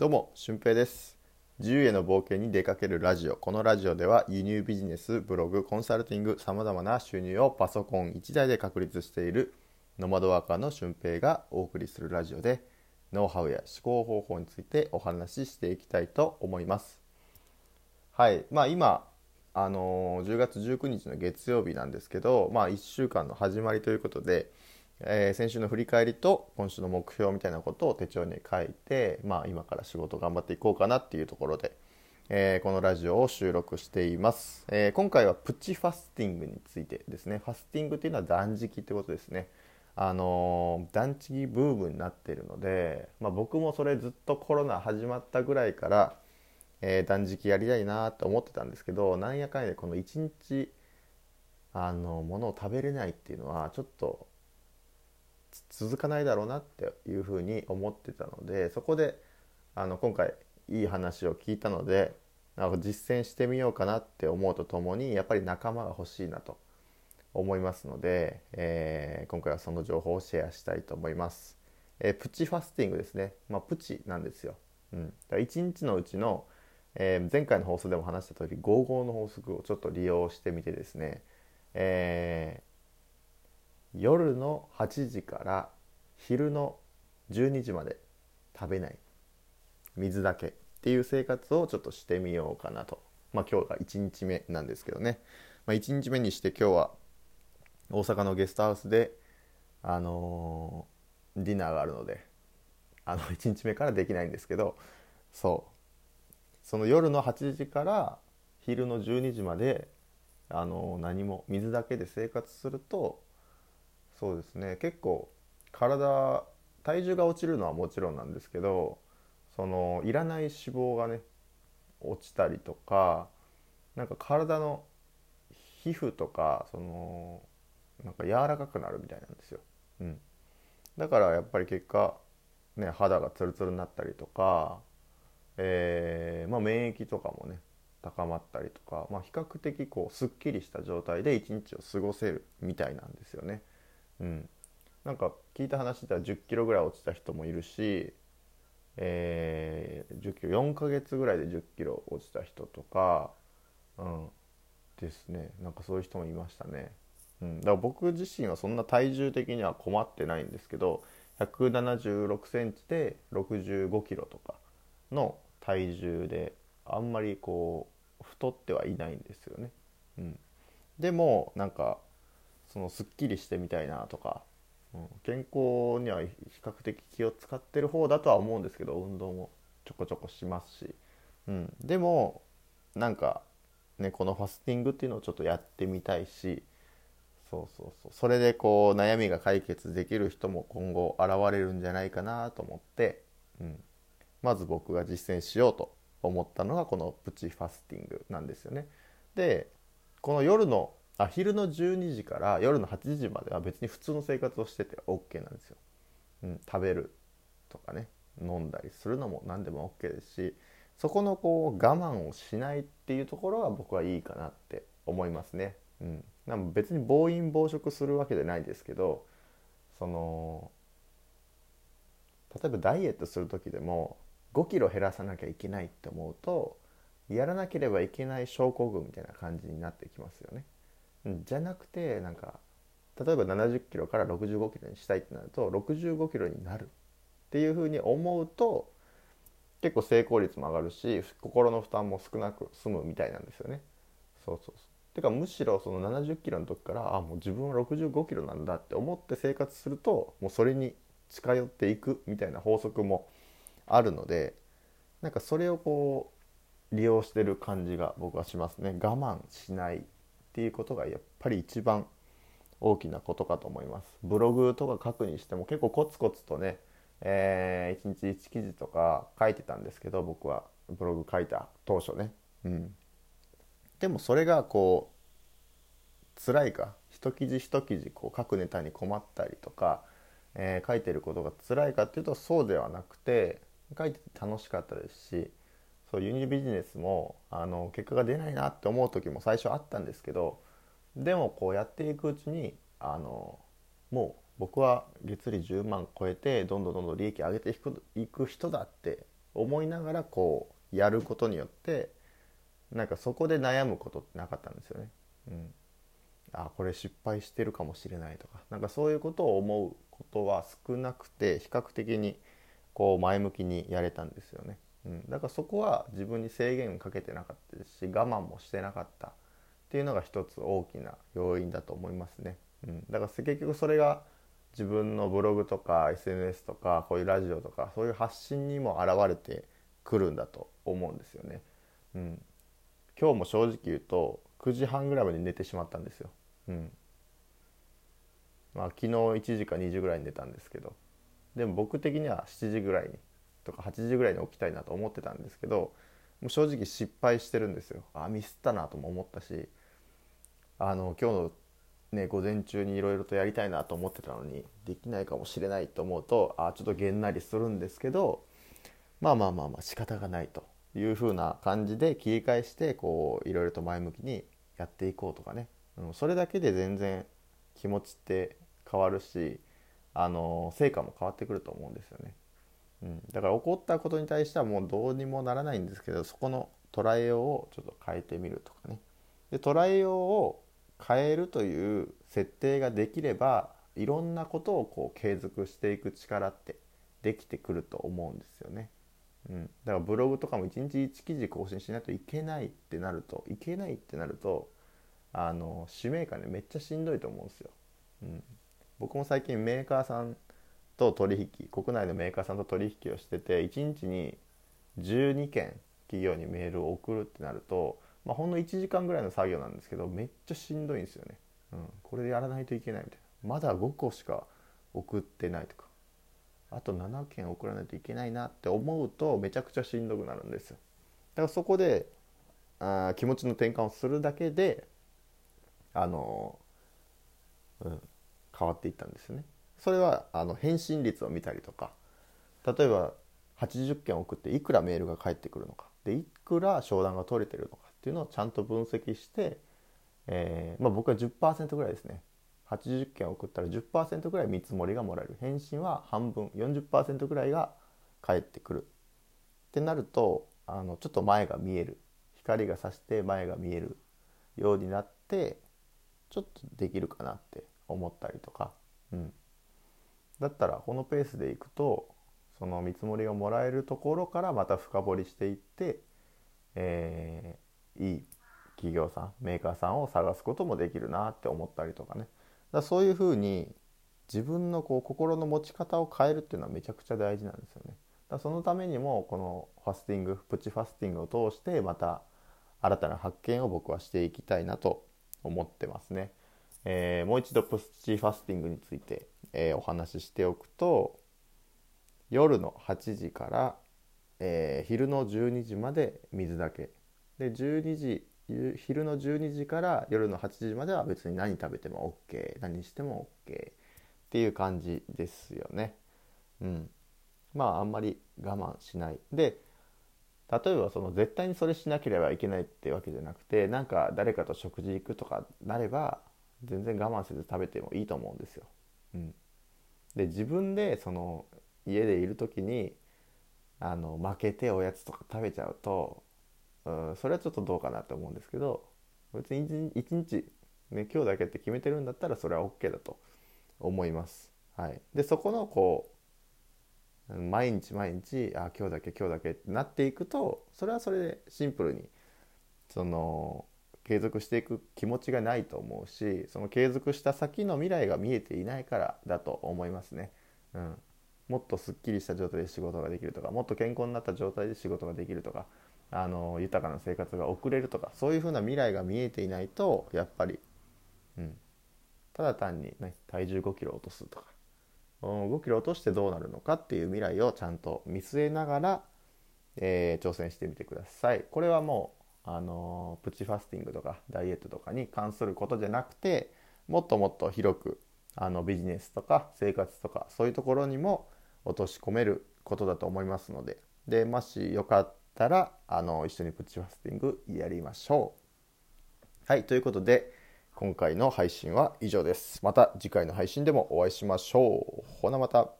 どうも、俊平です。自由への冒険に出かけるラジオ。このラジオでは輸入ビジネス、ブログ、コンサルティング、様々な収入をパソコン1台で確立しているノマドワーカーの俊平がお送りするラジオで、ノウハウや思考方法についてお話ししていきたいと思います。はい。まあ今、あのー10月19日の月曜日なんですけど、まあ1週間の始まりということで、えー先週の振り返りと今週の目標みたいなことを手帳に書いて、まあ、今から仕事頑張っていこうかなっていうところで、えーこのラジオを収録しています、えー今回はプチファスティングについてですね。ファスティングっていうのは断食ってことですね。あの断食ブームになってるので、まあ、僕もそれずっとコロナ始まったぐらいから、え断食やりたいなって思ってたんですけどなんやかんやでこの1日あのものを食べれないっていうのはちょっと続かないだろうなっていうふうに思ってたのでそこであの今回いい話を聞いたのでなんか実践してみようかなって思うとともにやっぱり仲間が欲しいなと思いますので、えー今回はその情報をシェアしたいと思います、えープチファスティングですね、まあ、プチなんですよ、うん、だから1日のうちの、えー前回の放送でも話した通り55の法則をちょっと利用してみてですね、えー夜の8時から昼の12時まで食べない。水だけっていう生活をちょっとしてみようかなと。まあ今日が1日目なんですけどね、まあ、1日目にして今日は大阪のゲストハウスであのーディナーがあるのであの1日目からできないんですけどそう。その夜の8時から昼の12時まであのー何も水だけで生活するとそうですね。結構体体重が落ちるのはもちろんなんですけどそのいらない脂肪がね落ちたりとかなんか体の皮膚とかそのなんか柔らかくなるみたいなんですよ、うん、だからやっぱり結果ね肌がツルツルになったりとか、えーまあ、免疫とかもね高まったりとか、まあ、比較的こうすっきりした状態で一日を過ごせるみたいなんですよね。うん、なんか聞いた話では1 0キロぐらい落ちた人もいるし、えー10キロ4ヶ月ぐらいで1 0キロ落ちた人とか、うん、ですね。なんかそういう人もいましたね。うん、だから僕自身はそんな体重的には困ってないんですけど176センチで65キロとかの体重であんまりこう太ってはいないんですよね。うん、でもなんかそのすっきりしてみたいなとか、うん、健康には比較的気を使ってる方だとは思うんですけど運動もちょこちょこしますし、うん、でもなんかねこのファスティングっていうのをちょっとやってみたいしそうそうそうそれでこう悩みが解決できる人も今後現れるんじゃないかなと思って、うん、まず僕が実践しようと思ったのがこのプチファスティングなんですよね。でこの夜のあ昼の12時から夜の8時までは別に普通の生活をしてて OK なんですよ。うん、食べるとかね飲んだりするのも何でも OK ですしそこのこう我慢をしないっていうところが僕はいいかなって思いますね。うん、なん別に暴飲暴食するわけじゃないですけどその例えばダイエットする時でも5キロ減らさなきゃいけないって思うとやらなければいけない症候群みたいな感じになってきますよね。じゃなくてなんか例えば70キロから65キロにしたいってなると65キロになるっていうふうに思うと結構成功率も上がるし心の負担も少なく済むみたいなんですよね。そうそうそうてかむしろその70キロの時からあもう自分は65キロなんだって思って生活するともうそれに近寄っていくみたいな法則もあるのでなんかそれをこう利用してる感じが僕はしますね我慢しないっていうことがやっぱり一番大きなことかと思います。ブログとか書くにしても結構コツコツとね、え1日1記事とか書いてたんですけど僕は。ブログ書いた当初ね。うん。でもそれがこう辛いか。一記事一記事こう書くネタに困ったりとか、えー書いてることが辛いかっていうとそうではなくて書いてて楽しかったですしそう輸入ビジネスもあの結果が出ないなって思う時も最初あったんですけどでもこうやっていくうちにあのもう僕は月利10万超えてどんどんどんどん利益上げていくいく人だって思いながらこうやることによってなんかそこで悩むことってなかったんですよね。うん、あこれ失敗してるかもしれないとかなんかそういうことを思うことは少なくて比較的にこう前向きにやれたんですよね。うん、だからそこは自分に制限かけてなかったですし我慢もしてなかったっていうのが一つ大きな要因だと思いますね。うん、だから結局それが自分のブログとか SNS とかこういうラジオとかそういう発信にも現れてくるんだと思うんですよね。うん、今日も正直言うと9時半ぐらいまで寝てしまったんですよ。うんまあ、昨日1時か2時ぐらいに寝たんですけどでも僕的には7時ぐらいにとか8時ぐらいに起きたいなと思ってたんですけどもう正直失敗してるんですよあミスったなとも思ったしあの今日のね午前中にいろいろとやりたいなと思ってたのにできないかもしれないと思うとあちょっとげんなりするんですけどまあまあまあまあ仕方がないというふうな感じで切り返してこういろいろと前向きにやっていこうとかね、うん、それだけで全然気持ちって変わるしあの成果も変わってくると思うんですよね。うん、だから起こったことに対してはもうどうにもならないんですけどそこの捉えようをちょっと変えてみるとかねで捉えようを変えるという設定ができればいろんなことをこう継続していく力ってできてくると思うんですよね。うん、だからブログとかも1日1記事更新しないといけないってなるといけないってなるとあの使命感ねめっちゃしんどいと思うんですよ。うん、僕も最近メーカーさんと取引国内のメーカーさんと取引をしてて1日に12件企業にメールを送るってなると、まあ、ほんの1時間ぐらいの作業なんですけどめっちゃしんどいんですよね、うん、これでやらないといけないみたいな。まだ5個しか送ってないとか。あと7件送らないといけないなって思うとめちゃくちゃしんどくなるんですよ。だからそこであ気持ちの転換をするだけであの、うん、変わっていったんですよね。それはあの返信率を見たりとか例えば80件送っていくらメールが返ってくるのか。でいくら商談が取れてるのかっていうのをちゃんと分析して、えーまあ、僕は10%ぐらいですね。80件送ったら10%ぐらい見積もりがもらえる。返信は半分40%ぐらいが返ってくる。ってなるとあのちょっと前が見える。光がさして前が見えるようになってちょっとできるかなって思ったりとか、うん、だったらこのペースでいくとその見積もりがもらえるところからまた深掘りしていって、えー、いい企業さんメーカーさんを探すこともできるなって思ったりとかねだそういうふうに自分のこう心の持ち方を変えるっていうのはめちゃくちゃ大事なんですよね。だそのためにもこのファスティングプチファスティングを通してまた新たな発見を僕はしていきたいなと思ってますね。えー、もう一度プチファスティングについて、えー、お話ししておくと夜の8時から、えー、昼の12時まで水だけで12時昼の12時から夜の8時までは別に何食べても OK 何しても OK っていう感じですよね。うん、まああんまり我慢しない。で例えばその絶対にそれしなければいけないってわけじゃなくてなんか誰かと食事行くとかなれば全然我慢せず食べてもいいと思うんですよ。うん、で自分でその家でいる時にあの負けておやつとか食べちゃうとうんそれはちょっとどうかなと思うんですけど別に一日、ね、今日だけって決めてるんだったらそれは OK だと思います。はい、でそこのこう毎日毎日あ今日だけ今日だけってなっていくとそれはそれでシンプルにその継続していく気持ちがないと思うしその継続した先の未来が見えていないからだと思いますね。うん、もっとすっきりした状態で仕事ができるとかもっと健康になった状態で仕事ができるとかあの豊かな生活が送れるとかそういうふうな未来が見えていないとやっぱり、うん、ただ単に、ね、体重5キロ落とすとか5キロ落としてどうなるのかっていう未来をちゃんと見据えながら、えー、挑戦してみてください。これはもうあのプチファスティングとかダイエットとかに関することじゃなくてもっともっと広くあのビジネスとか生活とかそういうところにも落とし込めることだと思いますのででもしよかったらあの一緒にプチファスティングやりましょう。はいということで今回の配信は以上です。また次回の配信でもお会いしましょう。ほなまた。